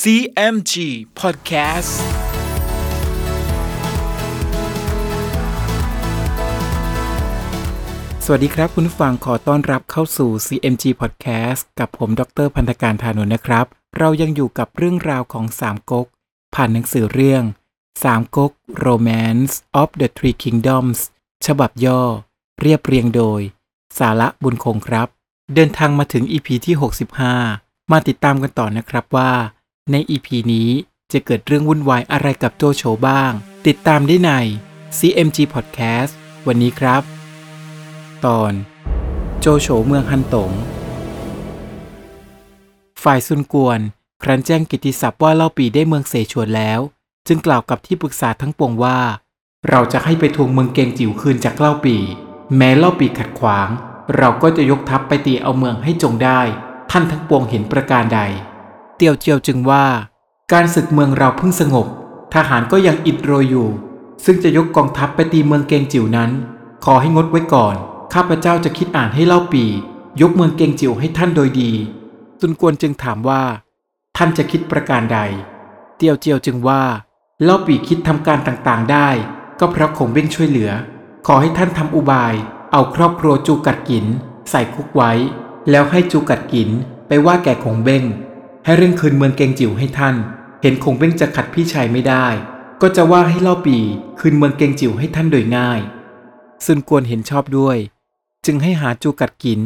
CMG Podcast สวัสดีครับคุณฟังขอต้อนรับเข้าสู่ CMG Podcast กับผมดรพันธการธานนท์นะครับ เรายังอยู่กับเรื่องราวของสามก๊กผ่านหนังสือเรื่องสามก๊ก Romance of the Three Kingdoms ฉบับย่อ เรียบเรียงโดย สาระบุญคงครับ เดินทางมาถึง EP ที่ 65 มาติดตามกันต่อนะครับว่า ใน EP นี้จะเกิดเรื่องวุ่นวายอะไรกับโจโฉบ้าง ติดตามได้ใน CMG Podcast วันนี้ครับ ตอน โจโฉเมืองฮันตง ฝ่ายซุนกวน ครั้นแจ้งกิตติศัพท์ว่าเล่าปีได้เมืองเสฉวนแล้ว จึงกล่าวกับที่ปรึกษาทั้งปวงว่า เราจะให้ไปทวงเมืองเกงจิ๋วคืนจากเล่าปี แม้เล่าปีขัดขวาง เราก็จะยกทัพไปตีเอาเมืองให้จงได้ ท่านทั้งปวงเห็นประการใด เตียวเจียวจึงว่า การศึกเมืองเราเพิ่งสงบ ทหารก็ยังอิดโรยอยู่ ซึ่งจะยกกองทัพไปตีเมืองเกงจิ๋วนั้น ขอให้งดไว้ก่อน ข้าพเจ้าจะคิดอ่านให้เล่าปี ยกเมืองเกงจิ๋วให้ท่านโดยดีซุนกวนจึงถามว่า ท่านจะคิดประการใด เตียวเจียวจึงว่า เล่าปีคิดทำการต่างๆได้ ก็เพราะคงเบ้งช่วยเหลือ ขอให้ท่านทำอุบาย เอาครอบครัวจูกัดกิน ใส่คุกไว้ แล้วให้จูกัดกินไปว่าแก่คงเบ้ง ให้เร่งคืนเมืองเกงจิ๋วให้ท่าน เห็นคงเบ้งจะขัดพี่ชายไม่ได้ ก็จะว่าให้เล่าปีคืนเมืองเกงจิ๋วให้ท่านโดยง่าย ซุนกวนเห็นชอบด้วย จึงให้หาจูกัดกิน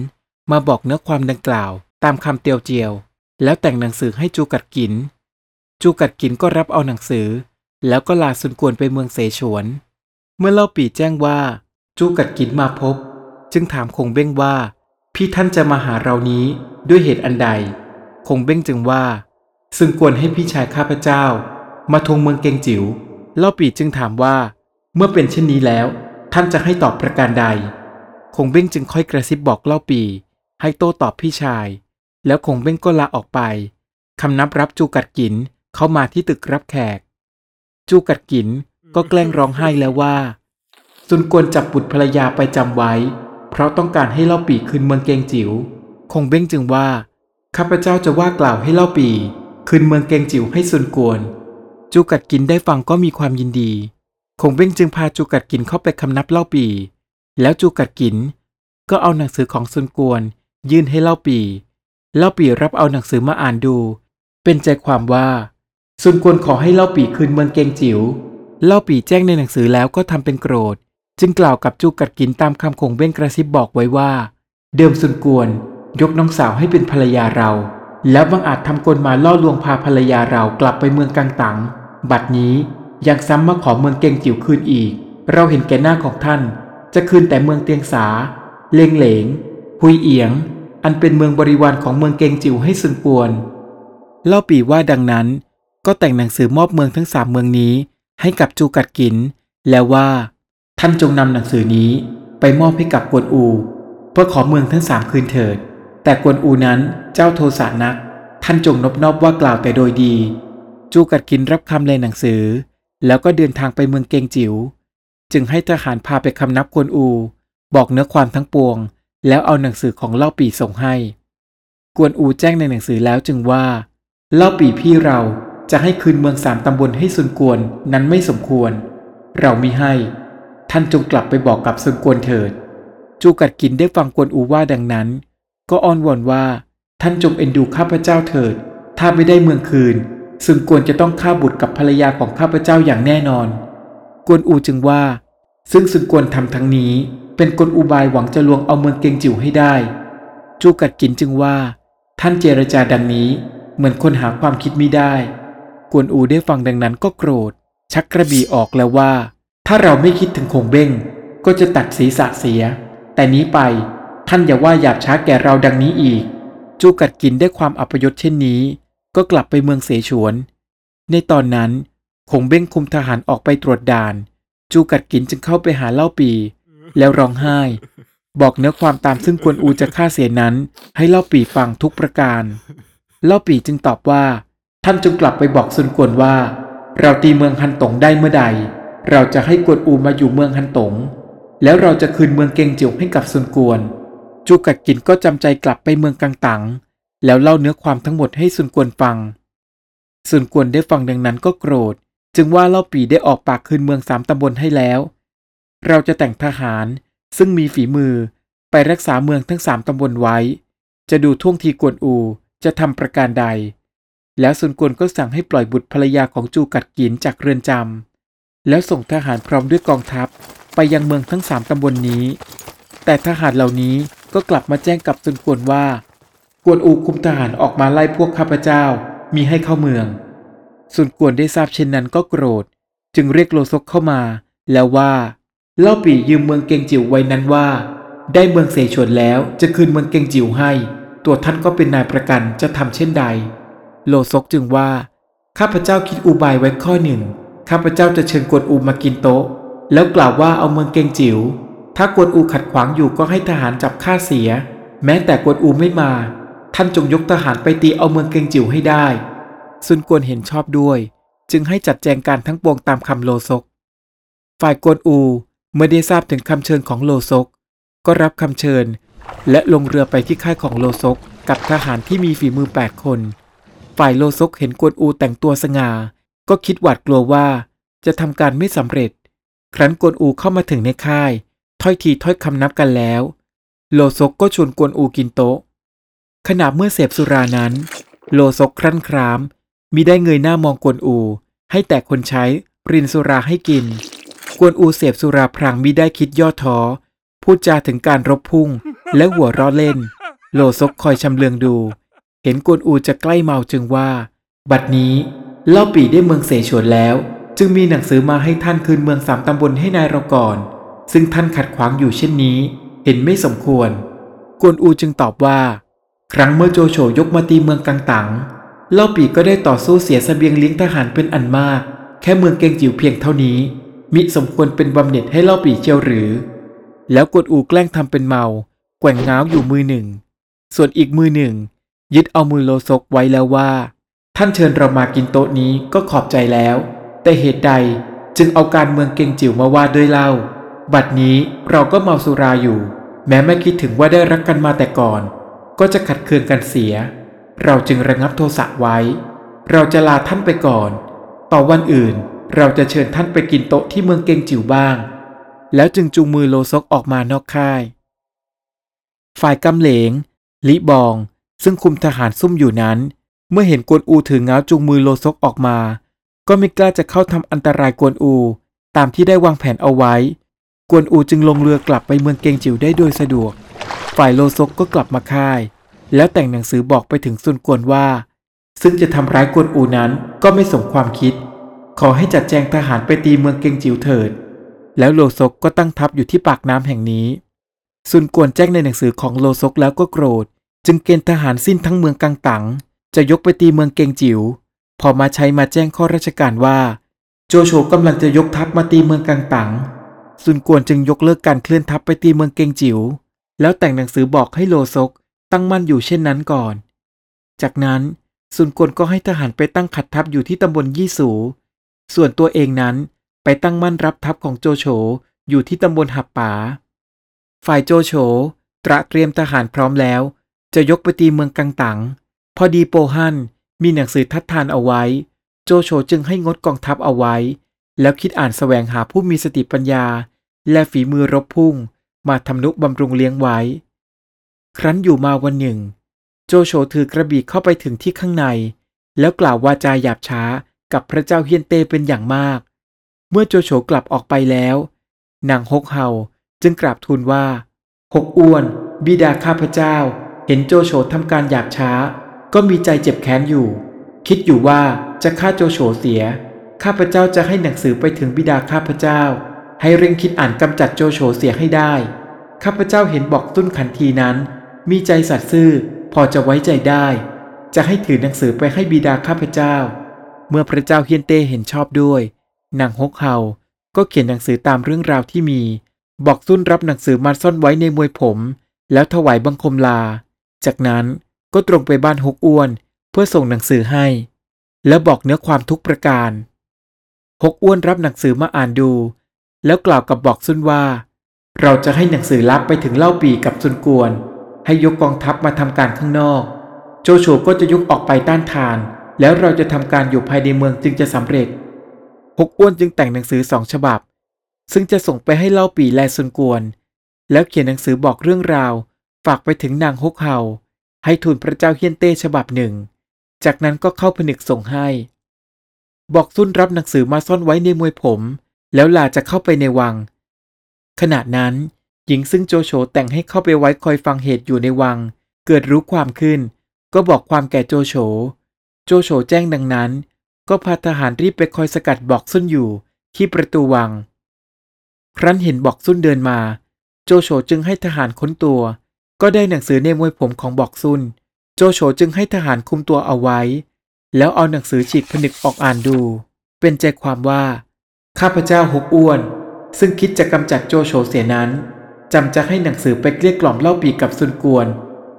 มาบอกเนื้อความดังกล่าว ตามคำเตียวเจียว แล้วแต่งหนังสือให้จูกัดกิน จูกัดกินก็รับเอาหนังสือ แล้วก็ลาซุนกวนไปเมืองเสฉวน เมื่อเล่าปีแจ้งว่า จูกัดกินมาพบ จึงถามคงเบ้งว่า พี่ท่านจะมาหาเรานี้ด้วยเหตุอันใด คงเบ้งจึงว่า ซึ่งควรให้พี่ชายข้าพเจ้า มาทวงเมืองเกงจิ๋วเล่าปีจึงถามว่า เมื่อเป็นเช่นนี้แล้ว ท่านจะให้ตอบประการใด คงเบ้งจึงค่อยกระซิบบอกเล่าปี ให้โต้ตอบพี่ชาย แล้วคงเบ้งก็ลาออกไปคำนับรับจูกัดกินเข้ามาที่ตึกรับแขก จูกัดกินก็แกล้งร้องไห้แล้วว่าซุนกวนจับบุตรภรรยาไปจำไว้ เพราะต้องการให้เล่าปีคืนเมืองเกงจิ๋วคงเบ้งจึงว่า ข้าพเจ้าจะว่ากล่าวให้เล่าปี คืนเมืองเกงจิ๋วให้ซุนกวน จูกัดกินได้ฟังก็มีความยินดีคงเบ้งจึงพาจูกัดกินเข้าไปคำนับเล่าปี แล้วจูกัดกิน ก็เอาหนังสือของซุนกวน ยื่นให้เล่าปี เล่าปีรับเอาหนังสือมาอ่านดู เป็นใจความว่าซุนกวนขอให้เล่าปีคืนเมืองเกงจิ๋วเล่าปีแจ้งในหนังสือแล้วก็ทำเป็นโกรธ จึงกล่าวกับจูกัดกินตามคำคงเบ้งกระซิบบอกไว้ว่า เดิมซุนกวน ยกน้องสาวให้เป็นภรรยาเรา แล้วบังอาจทำกลมาล่อลวงพาภรรยาเรากลับไปเมืองกังตัง บัดนี้ยังซ้ำมาขอเมืองเกงจิ๋วคืนอีก เราเห็นแก่หน้าของท่าน จะคืนแต่เมืองเตียงสา เลงเหลง หุยเอียง อันเป็นเมืองบริวารของเมืองเกงจิ๋วให้ซุนกวน เล่าปีว่าดังนั้น ก็แต่งหนังสือมอบเมืองทั้งสามเมืองนี้ ให้กับจูกัดกิน แล้วว่า ท่านจงนำหนังสือนี้ไปมอบให้กับกวนอู เพื่อขอเมืองทั้งสามคืนเถิด แต่กวนอูนั้นเจ้าโทสานัก ท่านจงนบนอบว่ากล่าวแต่โดยดี จูกัดกินรับคำในหนังสือ แล้วก็เดินทางไปเมืองเกงจิ๋วจึงให้ทหารพาไปคำนับกวนอู บอกเนื้อความทั้งปวง แล้วเอาหนังสือของเล่าปีส่งให้ กวนอูแจ้งในหนังสือแล้วจึงว่า เล่าปีพี่เราจะให้คืนเมืองสามตำบลให้ซุนกวนนั้นไม่สมควร เรามิให้ ท่านจงกลับไปบอกกับซุนกวนเถิด จูกัดกินได้ฟังกวนอูว่าดังนั้น ก็อ้อนวอนว่า ท่านจงเอ็นดูข้าพเจ้าเถิด ถ้าไม่ได้เมืองคืนซุนกวนจะต้องฆ่าบุตรกับภรรยาของข้าพเจ้าอย่างแน่นอน กวนอูจึงว่า ซึ่งซุนกวนทำทั้งนี้ เป็นกลอุบายหวังจะลวงเอาเมืองเกงจิ๋วให้ได้ จูกัดกินจึงว่า ท่านเจรจาดังนี้ เหมือนคนหาความคิดไม่ได้ กวนอูได้ฟังดังนั้นก็โกรธ ชักกระบี่ออกแล้วว่า ถ้าเราไม่คิดถึงคงเบ้งก็จะตัดศีรษะเสีย แต่นี้ไป ท่านอย่าว่าหยาบช้าแก่เราดังนี้อีก จูกัดกินได้ความอัปยศเช่นนี้ ก็กลับไปเมืองเสฉวน ในตอนนั้นคงเบ้งคุมทหารออกไปตรวจด่าน จูกัดกินจึงเข้าไปหาเล่าปี แล้วร้องไห้ บอกเนื้อความตามซึ่งกวนอูจะฆ่าเสียนั้น ให้เล่าปีฟังทุกประการ เล่าปีจึงตอบว่า ท่านจงกลับไปบอกซุนกวนว่า เราตีเมืองฮันตงได้เมื่อใด เราจะให้กวนอูมาอยู่เมืองฮันตงแล้วเราจะคืนเมืองเกงจิ๋วให้กับซุนกวน จูกัดกินก็จำใจกลับไปเมืองกังตัง แล้วเล่าเนื้อความทั้งหมดให้ซุนกวนฟังส่วนกวนได้ฟังดังนั้นก็โกรธ จึงว่าเล่าปีได้ออกปากคืนเมืองสามตำบลให้แล้ว เราจะแต่งทหารซึ่งมีฝีมือไปรักษาเมืองทั้งสามตำบลไว้ จะดูท่วงทีกวนอูจะทำประการใด แล้วสุนกวนก็สั่งให้ปล่อยบุตรภรรยาของจูกัดกินจากเรือนจำแล้วส่งทหารพร้อมด้วยกองทัพไปยังเมืองทั้งสามตำบลนนี้ แต่ทหารเหล่านี้ ก็กลับมาแจ้งกับสุนกวนว่า กวนอูคุมทหารออกมาไล่พวกข้าพเจ้ามีให้เข้าเมืองสุนกวนได้ทราบเช่นนั้นก็โกรธ จึงเรียกโลซกเข้ามา แล้วว่า เล่าปี่ยืมเมืองเกงจิ๋วไว้นั้นว่า ได้เมืองเสฉวนแล้วจะคืนเมืองเกงจิ๋วให้ ตัวท่านก็เป็นนายประกันจะทำเช่นใด โลซกจึงว่า ข้าพเจ้าคิดอุบายไว้ข้อหนึ่งข้าพเจ้าจะเชิญกวนอูมากินโต๊ะ แล้วกล่าวว่าเอาเมืองเกงจิ๋ว ถ้ากวนอูขัดขวางอยู่ก็ให้ทหารจับฆ่าเสีย แม้แต่กวนอูไม่มา ท่านจงยกทหารไปตีเอาเมืองเกงจิ๋วให้ได้ซุนกวนเห็นชอบด้วย จึงให้จัดแจงการทั้งปวงตามคำโลซก ฝ่ายกวนอูเมื่อได้ทราบถึงคำเชิญของโลซก ก็รับคำเชิญ และลงเรือไปที่ค่ายของโลซก กับทหารที่มีฝีมือแปดคน ฝ่ายโลซกเห็นกวนอูแต่งตัวสง่า ก็คิดหวาดกลัวว่าจะทำการไม่สำเร็จ ครั้นกวนอูเข้ามาถึงในค่าย ถ้อยทีถ้อยคำนับกันแล้ว โลซกก็ชวนกวนอูกินโต๊ะ ขณะเมื่อเสพสุรานั้น โลซกครั่นครามมิได้เงยหน้ามองกวนอู ให้แต่คนใช้รินสุราให้กิน กวนอูเสพสุราพรางมิได้คิดย่อท้อพูดจาถึงการรบพุ่งและหัวเร้อเล่น โลซกคอยชำเลืองดู เห็นกวนอูจะใกล้เมาจึงว่า บัดนี้เล่าปีได้เมืองเสฉวนแล้ว จึงมีหนังสือมาให้ท่านคืนเมืองสามตำบลให้นายเราก่อน ซึ่งท่านขัดขวางอยู่เช่นนี้ เห็นไม่สมควร กวนอูจึงตอบว่า ครั้งเมื่อโจโฉยกมาตีเมืองกังตังเล่าปีก็ได้ต่อสู้เสียสเสบียงเลี้ยงทหารเป็นอันมาก แค่เมืองเกงจิ๋วเพียงเท่านี้ มิสมควรเป็นบำเหน็จให้เล่าปีเชียวหรือ แล้วกวนอูแกล้งทำเป็นเมา แกว่งง้าวอยู่มือหนึ่ง ส่วนอีกมือหนึ่ง ยึดเอามือโลซกไว้แล้วว่า ท่านเชิญเรามากินโต๊ะนี้ก็ขอบใจแล้ว แต่เหตุใดจึงเอาการเมืองเกงจิ๋วมาว่าด้วยเล่า บัดนี้เราก็เมาสุราอยู่ แม้ไม่คิดถึงว่าได้รักกันมาแต่ก่อน ก็จะขัดเคืองกันเสีย เราจึงระงับโทสะไว้ เราจะลาท่านไปก่อน ต่อวันอื่นเราจะเชิญท่านไปกินโต๊ะที่เมืองเกงจิ๋วบ้าง แล้วจึงจูงมือโลซกออกมานอกค่าย ฝ่ายกำเหลงลิบอง ซึ่งคุมทหารซุ่มอยู่นั้น เมื่อเห็นกวนอูถือเงาจูงมือโลซกออกมา ก็ไม่กล้าจะเข้าทำอันตรายกวนอู ตามที่ได้วางแผนเอาไว้ กวนอูจึงลงเรือกลับไปเมืองเกงจิ๋วได้โดยสะดวก ฝ่ายโลซกก็กลับมาค่าย แล้วแต่งหนังสือบอกไปถึงซุนกวนว่า ซึ่งจะทำร้ายกวนอูนั้นก็ไม่สมความคิด ขอให้จัดแจงทหารไปตีเมืองเกงจิ๋วเถิด แล้วโลซกก็ตั้งทัพอยู่ที่ปากน้ำแห่งนี้ ซุนกวนแจ้งในหนังสือของโลซกแล้วก็โกรธ จึงเกณฑ์ทหารสิ้นทั้งเมืองกังตังจะยกไปตีเมืองเกงจิ๋วพอมาใช้มาแจ้งข้อราชการว่า โจโฉกำลังจะยกทัพมาตีเมืองกังตัง ซุนกวนจึงยกเลิกการเคลื่อนทัพไปตีเมืองเกงจิ๋วแล้วแต่งหนังสือบอกให้โลซกตั้งมั่นอยู่เช่นนั้นก่อน จากนั้นซุนกวนก็ให้ทหารไปตั้งขัดทัพอยู่ที่ตำบลยี่สู ส่วนตัวเองนั้นไปตั้งมั่นรับทัพของโจโฉอยู่ที่ตำบลหับป่า ฝ่ายโจโฉตระเตรียมทหารพร้อมแล้ว จะยกไปตีเมืองกังตัง พอดีโปฮันมีหนังสือทัดทานเอาไว้ โจโฉจึงให้งดกองทัพเอาไว้ แล้วคิดอ่านแสวงหาผู้มีสติปัญญา และฝีมือรบพุ่ง มาทำนุบำรุงเลี้ยงไว้ ครั้นอยู่มาวันหนึ่ง โจโฉถือกระบี่เข้าไปถึงที่ข้างใน แล้วกล่าววาจาหยาบช้ากับพระเจ้าเฮียนเต้เป็นอย่างมาก เมื่อโจโฉกลับออกไปแล้ว นางฮกเฮาจึงกราบทูลว่าหกอ้วน บิดาข้าพเจ้า เห็นโจโฉทำการหยาบช้า ก็มีใจเจ็บแค้นอยู่ คิดอยู่ว่าจะฆ่าโจโฉเสีย ข้าพเจ้าจะให้หนังสือไปถึงบิดาข้าพเจ้า ให้เร่งคิดอ่านกำจัดโจโฉเสียให้ได้ ข้าพเจ้าเห็นบอกตุ้นขันทีนั้น มีใจสัตย์ซื่อพอจะไว้ใจได้ จะให้ถือหนังสือไปให้บิดาข้าพเจ้า เมื่อพระเจ้าเฮียนเต้เห็นชอบด้วยนางฮกเฮาก็เขียนหนังสือตามเรื่องราวที่มี บอกซุนรับหนังสือมาซ่อนไว้ในมวยผม แล้วถวายบังคมลา จากนั้นก็ตรงไปบ้านฮกอ้วน เพื่อส่งหนังสือให้ แล้วบอกเนื้อความทุกประการ ฮกอ้วนรับหนังสือมาอ่านดู แล้วกล่าวกับบอกซุนว่า เราจะให้หนังสือลับไปถึงเล่าปีกับซุนกวน ให้ยกกองทัพมาทำการข้างนอก โจโฉก็จะยกออกไปต้านทาน แล้วเราจะทำการอยู่ภายในเมืองจึงจะสำเร็จฮกอ้วนจึงแต่งหนังสือสองฉบับ ซึ่งจะส่งไปให้เล่าปีแลซุนกวน แล้วเขียนหนังสือบอกเรื่องราว ฝากไปถึงนางฮกเฮาให้ทูลพระเจ้าเฮียนเต้ฉบับหนึ่ง จากนั้นก็เข้าผนึกส่งให้ บอกซุนรับหนังสือมาซ่อนไว้ในมวยผม แล้วลาจะเข้าไปในวัง ขณะนั้น หญิงซึ่งโจโฉแต่งให้เข้าไปไว้คอยฟังเหตุอยู่ในวัง เกิดรู้ความขึ้น ก็บอกความแก่โจโฉ โจโฉแจ้งดังนั้น ก็พาทหารรีบไปคอยสกัดบอกซุนอยู่ที่ประตูวัง ครั้นเห็นบอกซุนเดินมา โจโฉจึงให้ทหารค้นตัว ก็ได้หนังสือในมวยผมของบอกซุนโจโฉจึงให้ทหารคุมตัวเอาไว้ แล้วเอาหนังสือฉีกผนึกออกอ่านดู เป็นใจความว่า ข้าพเจ้าฮกอ้วน ซึ่งคิดจะกำจัดโจโฉเสียนั้นจำจะให้หนังสือไปเกลี้ยกล่อมเล่าปีกับซุนกวน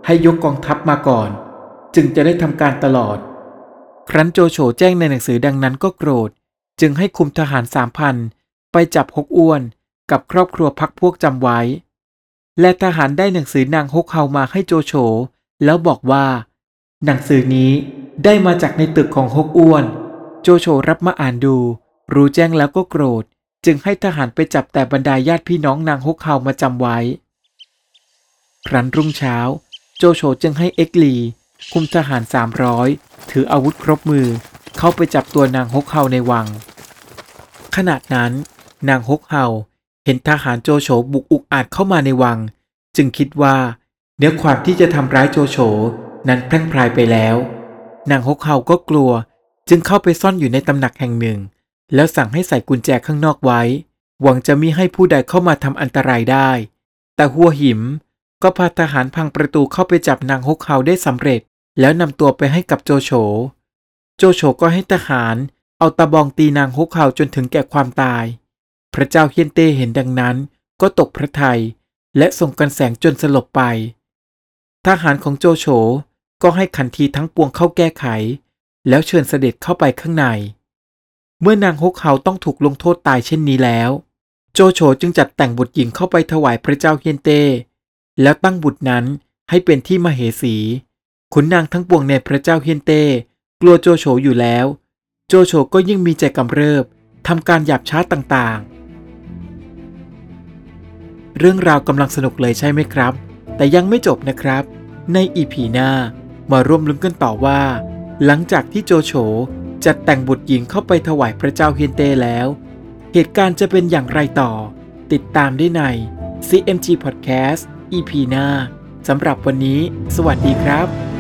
ให้ยกกองทัพมาก่อน จึงจะได้ทำการตลอด ครั้นโจโฉแจ้งในหนังสือดังนั้นก็โกรธ จึงให้คุมทหารสามพันไปจับฮกอ้วนกับครอบครัวพักพวกจำไว้ และทหารได้หนังสือนางฮกเฮามาให้โจโฉแล้วบอกว่า หนังสือนี้ ได้มาจากในตึกของฮกอ้วน โจโฉรับมาอ่านดู รู้แจ้งแล้วก็โกรธ จึงให้ทหารไปจับแต่บรรดาญาติพี่น้องนางฮกเฮามาจำไว้ ครั้นรุ่งเช้า โจโฉจึงให้เอ็กลี คุมทหารสามร้อยถืออาวุธครบมือ เข้าไปจับตัวนางฮกเฮาในวัง ขณะนั้น นางฮกเฮาเห็นทหารโจโฉบุกอุกอาจเข้ามาในวัง จึงคิดว่าเนื้อความที่จะทำร้ายโจโฉนั้นแพร่งพรายไปแล้ว นางฮกเฮาก็กลัว จึงเข้าไปซ่อนอยู่ในตำหนักแห่งหนึ่ง แล้วสั่งให้ใส่กุญแจข้างนอกไว้ หวังจะมิให้ผู้ใดเข้ามาทำอันตรายได้ แต่หัวหิมก็พาทหารพังประตูเข้าไปจับนางฮกเฮาได้สำเร็จ แล้วนำตัวไปให้กับโจโฉ โจโฉก็ให้ทหาร เอาตะบองตีนางฮกเฮาจนถึงแก่ความตาย พระเจ้าเฮียนเต้เห็นดังนั้น ก็ตกพระทัยและส่งกันแสงจนสลบไป ทหารของโจโฉ ก็ให้ขันทีทั้งปวงเข้าแก้ไข แล้วเชิญเสด็จเข้าไปข้างใน เมื่อนางฮกเฮาต้องถูกลงโทษตายเช่นนี้แล้ว โจโฉจึงจัดแต่งบุตรหญิงเข้าไปถวายพระเจ้าเฮียนเต้แล้วตั้งบุตรนั้นให้เป็นที่มเหสี ขุนนางทั้งปวงในพระเจ้าเฮียนเต้กลัวโจโฉอยู่แล้ว โจโฉก็ยิ่งมีใจกำเริบทำการหยาบช้าต่างๆ เรื่องราวกำลังสนุกเลยใช่ไหมครับ แต่ยังไม่จบนะครับ ในอีพีหน้า มาร่วมลุ้นกันต่อว่า หลังจากที่โจโฉจัดแต่งบุตรหญิงเข้าไปถวายพระเจ้าเฮียนเต้แล้ว เหตุการณ์จะเป็นอย่างไรต่อ ติดตามได้ใน CMG Podcast EP หน้าสำหรับวันนี้ สวัสดีครับ